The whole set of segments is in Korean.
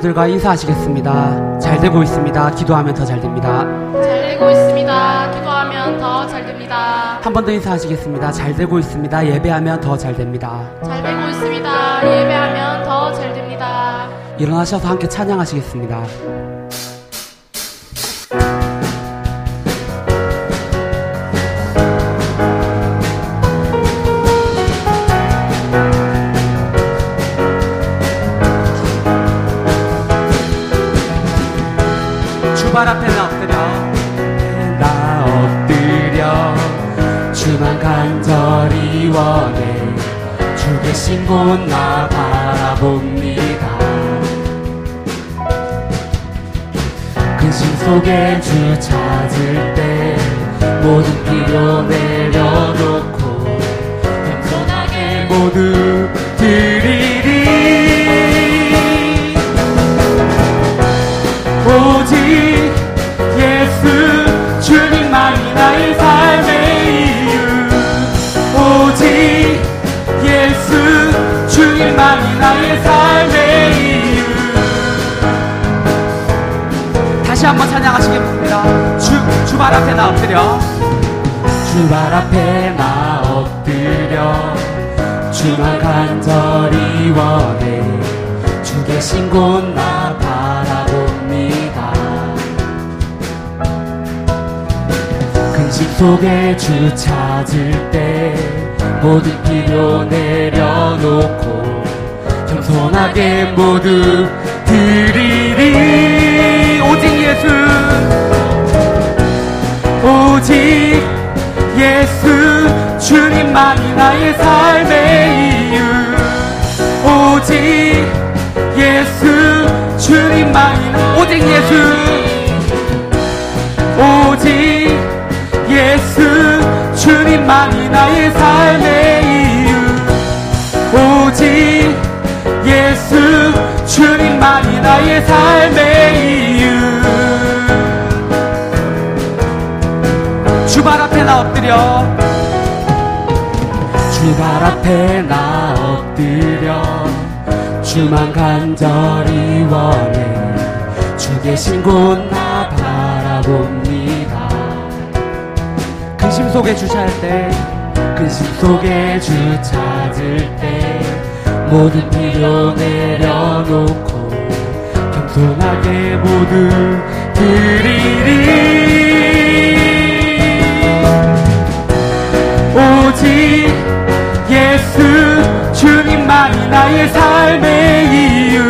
들과 인사하시겠습니다. 잘 되고 있습니다. 기도하면 더 잘 됩니다. 잘 되고 있습니다. 기도하면 더 잘 됩니다. 한 번 더 인사하시겠습니다. 잘 되고 있습니다. 예배하면 더 잘 됩니다. 잘 되고 있습니다. 예배하면 더 잘 됩니다. 일어나셔서 함께 찬양하시겠습니다. 봅니다. 근심 속에 주 찾을 때 모든 필요 내려놓고 겸손하게 모두 드리리. 오직 예수 주님만이 나의 삶의 이유. 오직 예수 주님만이 한번 찬양하시겠습니다. 주, 주발 앞에 나 엎드려. 주발 앞에 나 엎드려. 주만 간절히 원해. 주 계신 곳 나 바라봅니다. 근심 속에 주 찾을 때 모든 필요 내려놓고 겸손하게 모두 드리리 오직 예수 주님만이 나의 삶의 이유. 오직 예수 주님만이 나- 오직 예수. 오직 예수 주님만이 나의 삶의 이유. 오직 예수 주님만이 나의 삶 앞에 나 엎드려 주만 간절히 원해 주 계신 곳 나 바라봅니다. 근심 속에 주 찾을 때 근심 속에 주 찾을 때 모든 필요 내려놓고 겸손하게 모두 드리리. 오직 이 나의 삶의 이유.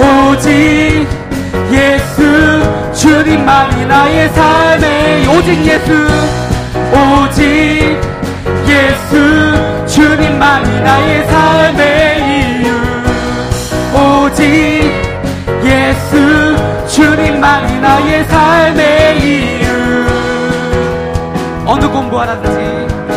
오직 예수 주님만이 나의 삶의. 오직 예수. 오직 예수 주님만이 나의 삶의 이유. 오직 예수 주님만이 나의 삶의 이유. 어느 공부하라든지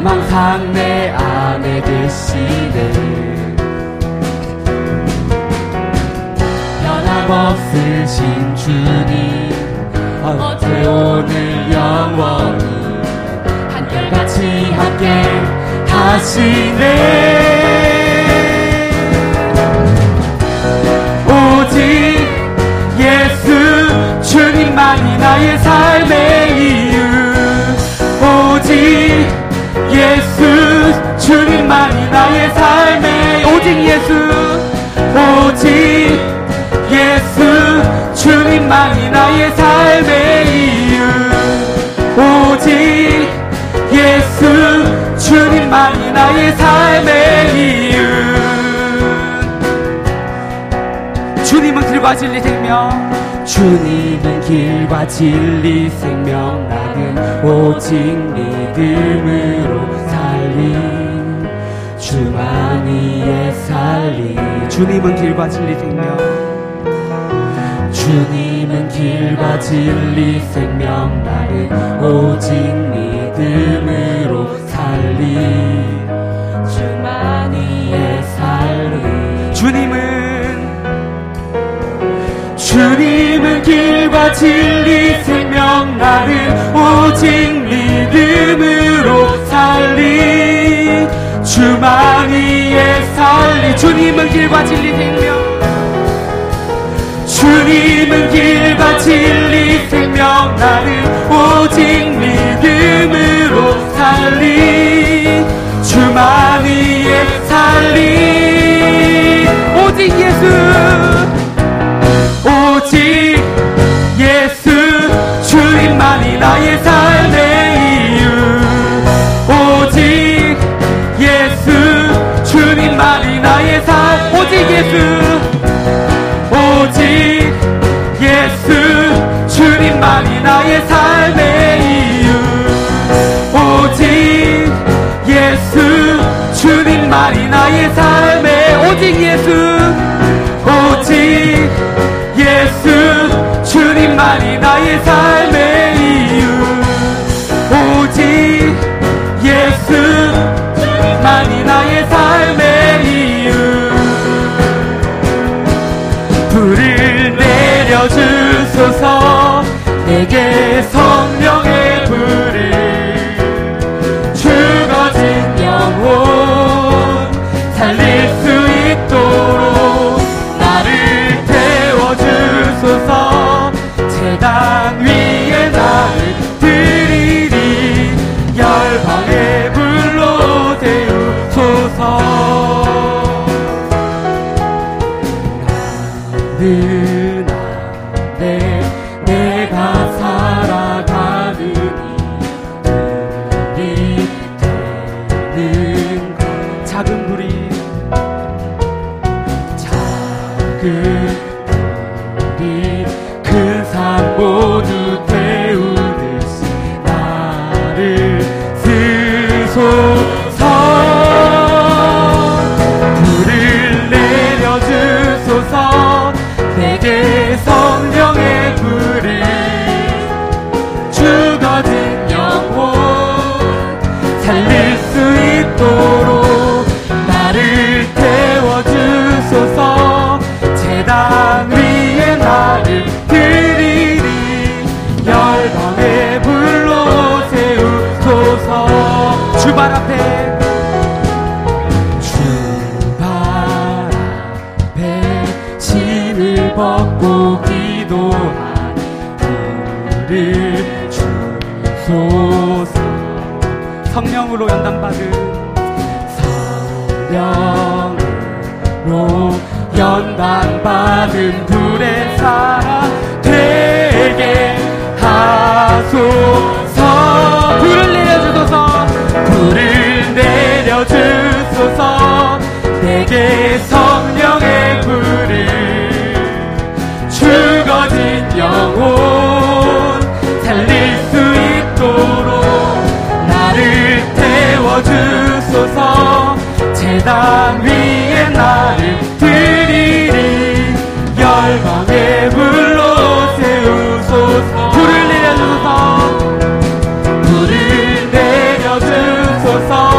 님 항상 내 안에 계시네. 변함없으신 주님 어제 오늘 영원히 한결같이 함께 하시네. 오직 예수 주님만이 나의 삶의 오직 예수 오직 예수 주님만이 나의 삶의 이유. 오직 예수 주님만이 나의 삶의 이유. 주님은 길과 진리 생명. 주님은 길과 진리 생명. 나는 오직 믿음으로 살림 주만 위에 살리 주님은 길과 진리 생명. 주님은 길과 진리 생명. 나를 오직 믿음으로 살리 주만 위에 살리. 주님은 주님은 길과 진리 길과 진리 생명. 주님은 길과 진리 생명. 나를 오직 믿음으로 살리. 주만 위에 살리. 오직 예수. 오직 예수. 주님만이 나의 삶. 예수 오직 예수 주님만이 나의 삶. 안에서 명으로 연단받은 불의 사람 되게 하소서. 불을 내려주소서. 불을 내려주소서. 내게서 땅 위에 나를 드리리 열방의 불로 세우소서. 불을 내려주소서. 불을 내려주소서.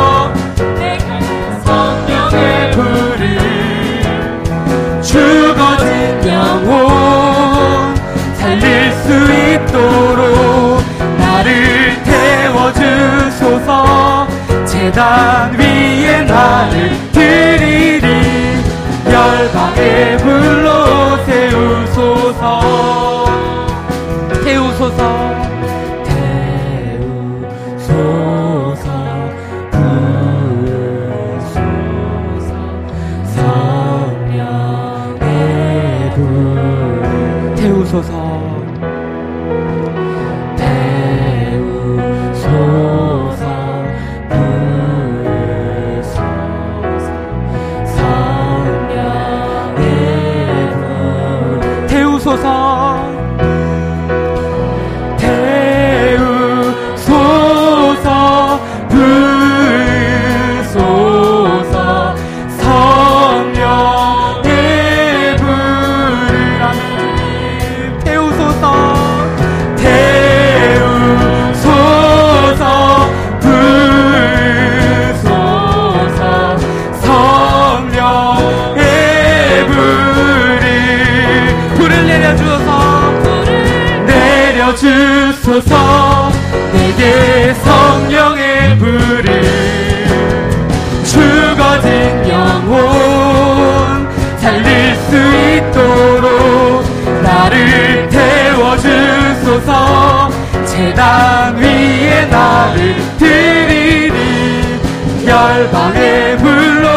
주소서 내게 성령의 불을 죽어진 영혼 살릴 수 있도록 나를 태워주소서. 재단 위에 나를 드리리 열방의 불로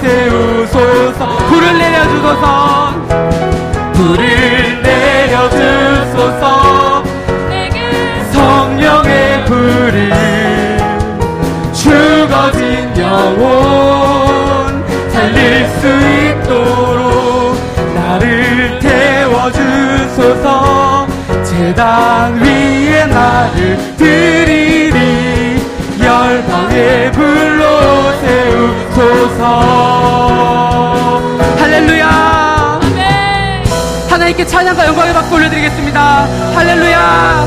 세우소서. 불을 내려주소서. 불을 내려주소서 영혼 살릴 수 있도록 나를 태워주소서. 재단 위에 나를 드리리. 열방의 불로 세우소서. 할렐루야. 하나님께 찬양과 영광의 박수 올려드리겠습니다. 할렐루야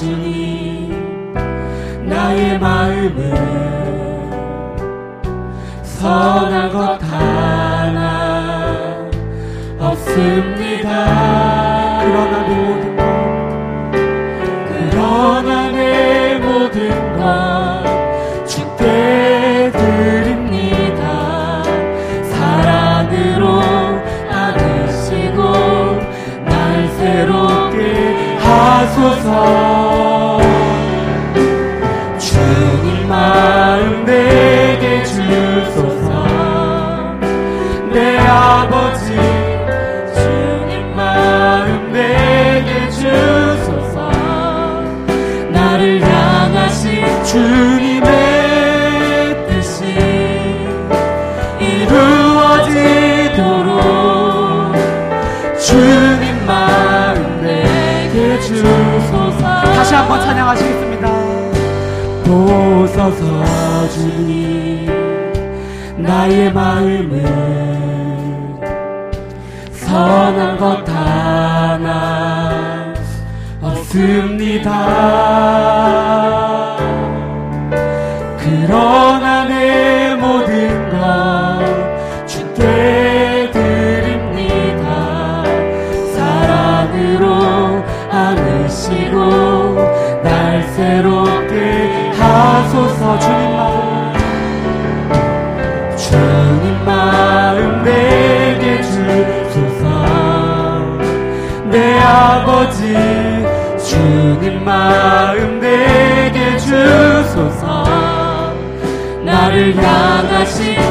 주님 나의 마음을 선한 것 하나 없습니다. 그러나 내 모든 것 그러나 내 모든 것 주께 드립니다. 사랑으로 안으시고 날 새롭게 하소서 내아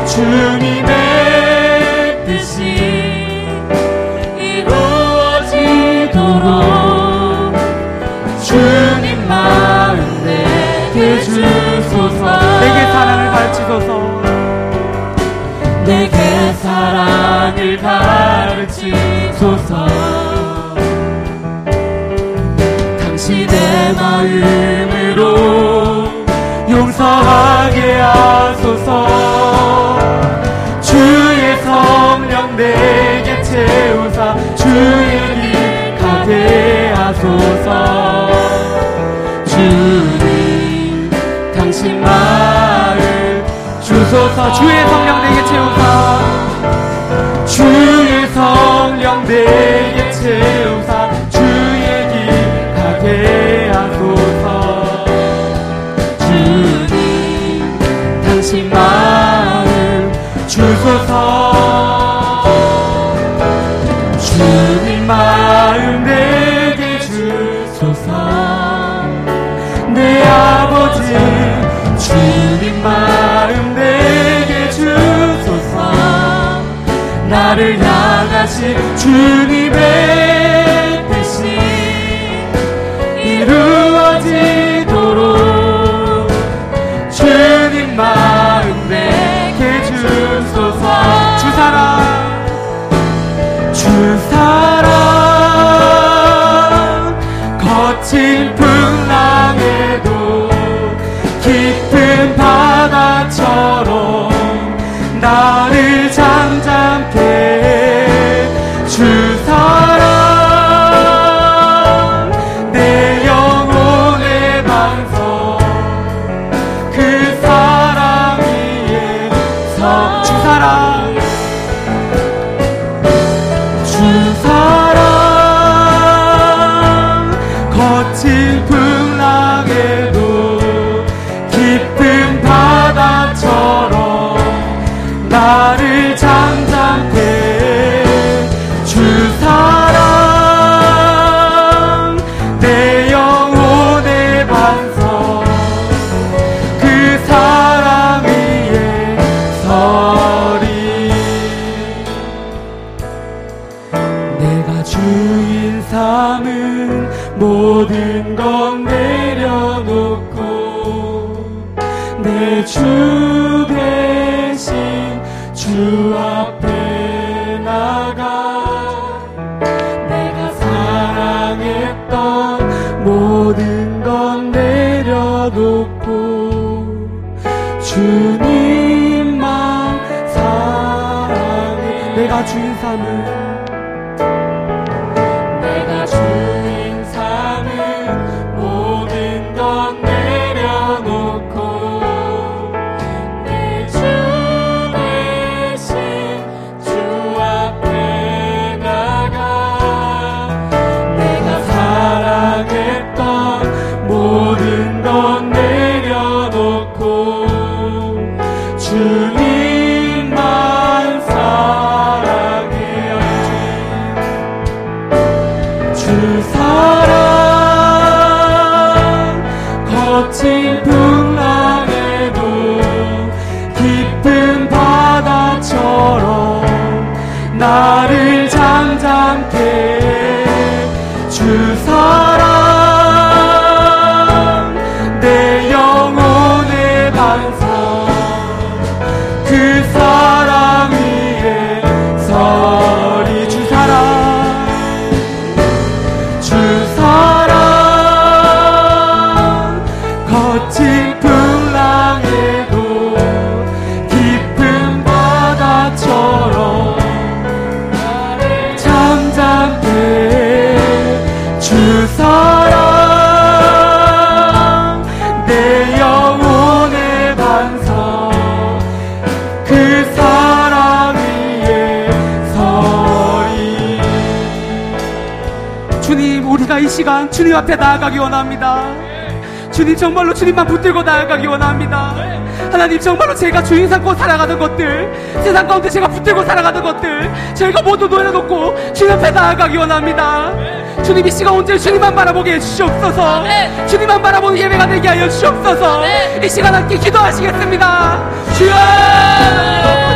주님의 뜻이 이루어지도록 주님 마음에 대주소서. 내게 사랑을 바치소서. 내게 사랑 주의 성령 내게 채우사. 주의 성령 내게 채우사. 주의 길 가게 하소서. 주님 당신 마음 주소서 나를 향하신 주님의 모 주님 우리가 이 시간 주님 앞에 나아가기 원합니다. 주님 정말로 주님만 붙들고 나아가기 원합니다. 하나님 정말로 제가 주인 삼고 살아가는 것들 세상 가운데 제가 붙들고 살아가는 것들 저희가 모두 놓여놓고 주님 앞에 나아가기 원합니다. 주님 이 시간 온전히 주님만 바라보게 해주시옵소서. 네. 주님만 바라보는 예배가 되게 하여 주시옵소서. 네. 이 시간 함께 기도하시겠습니다. 주여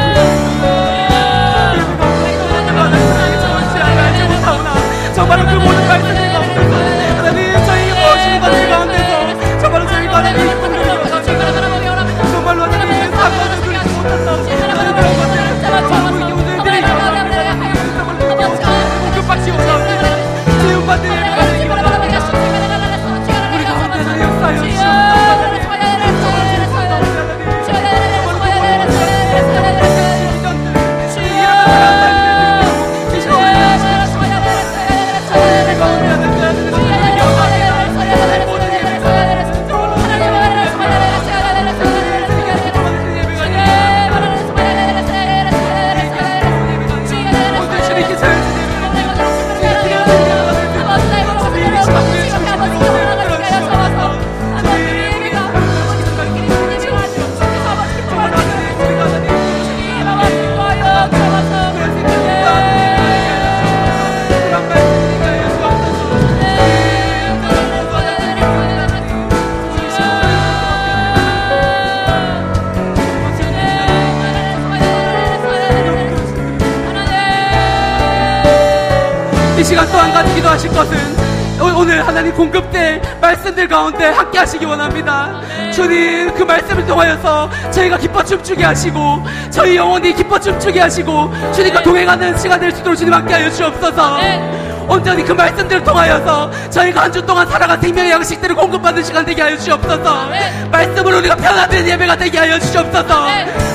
정말로 그 모든 말씀을 기도하실 것은 오- 오늘 하나님 공급될 말씀들 가운데 함께 하시기 원합니다. 주님 그 말씀을 통하여서 저희가 기뻐 춤추게 하시고 저희 영혼이 기뻐 춤추게 하시고 주님과 동행하는 시간 될 수 있도록 주님 함께 하여 주옵소서. 온전히 그 말씀들을 통하여서 저희가 한 주 동안 살아간 생명의 양식들을 공급받는 시간 되게 하여 주옵소서. 말씀으로 우리가 변화되는 예배가 되게 하여 주옵소서.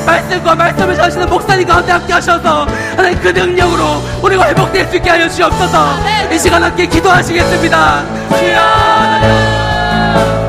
말씀과 말씀을 전하시는 목사님 가운데 함께 하셔서 하나님 그 능력으로 우리가 회복될 수 있게 하여 주옵소서. 이 시간 함께 기도하시겠습니다. 주여.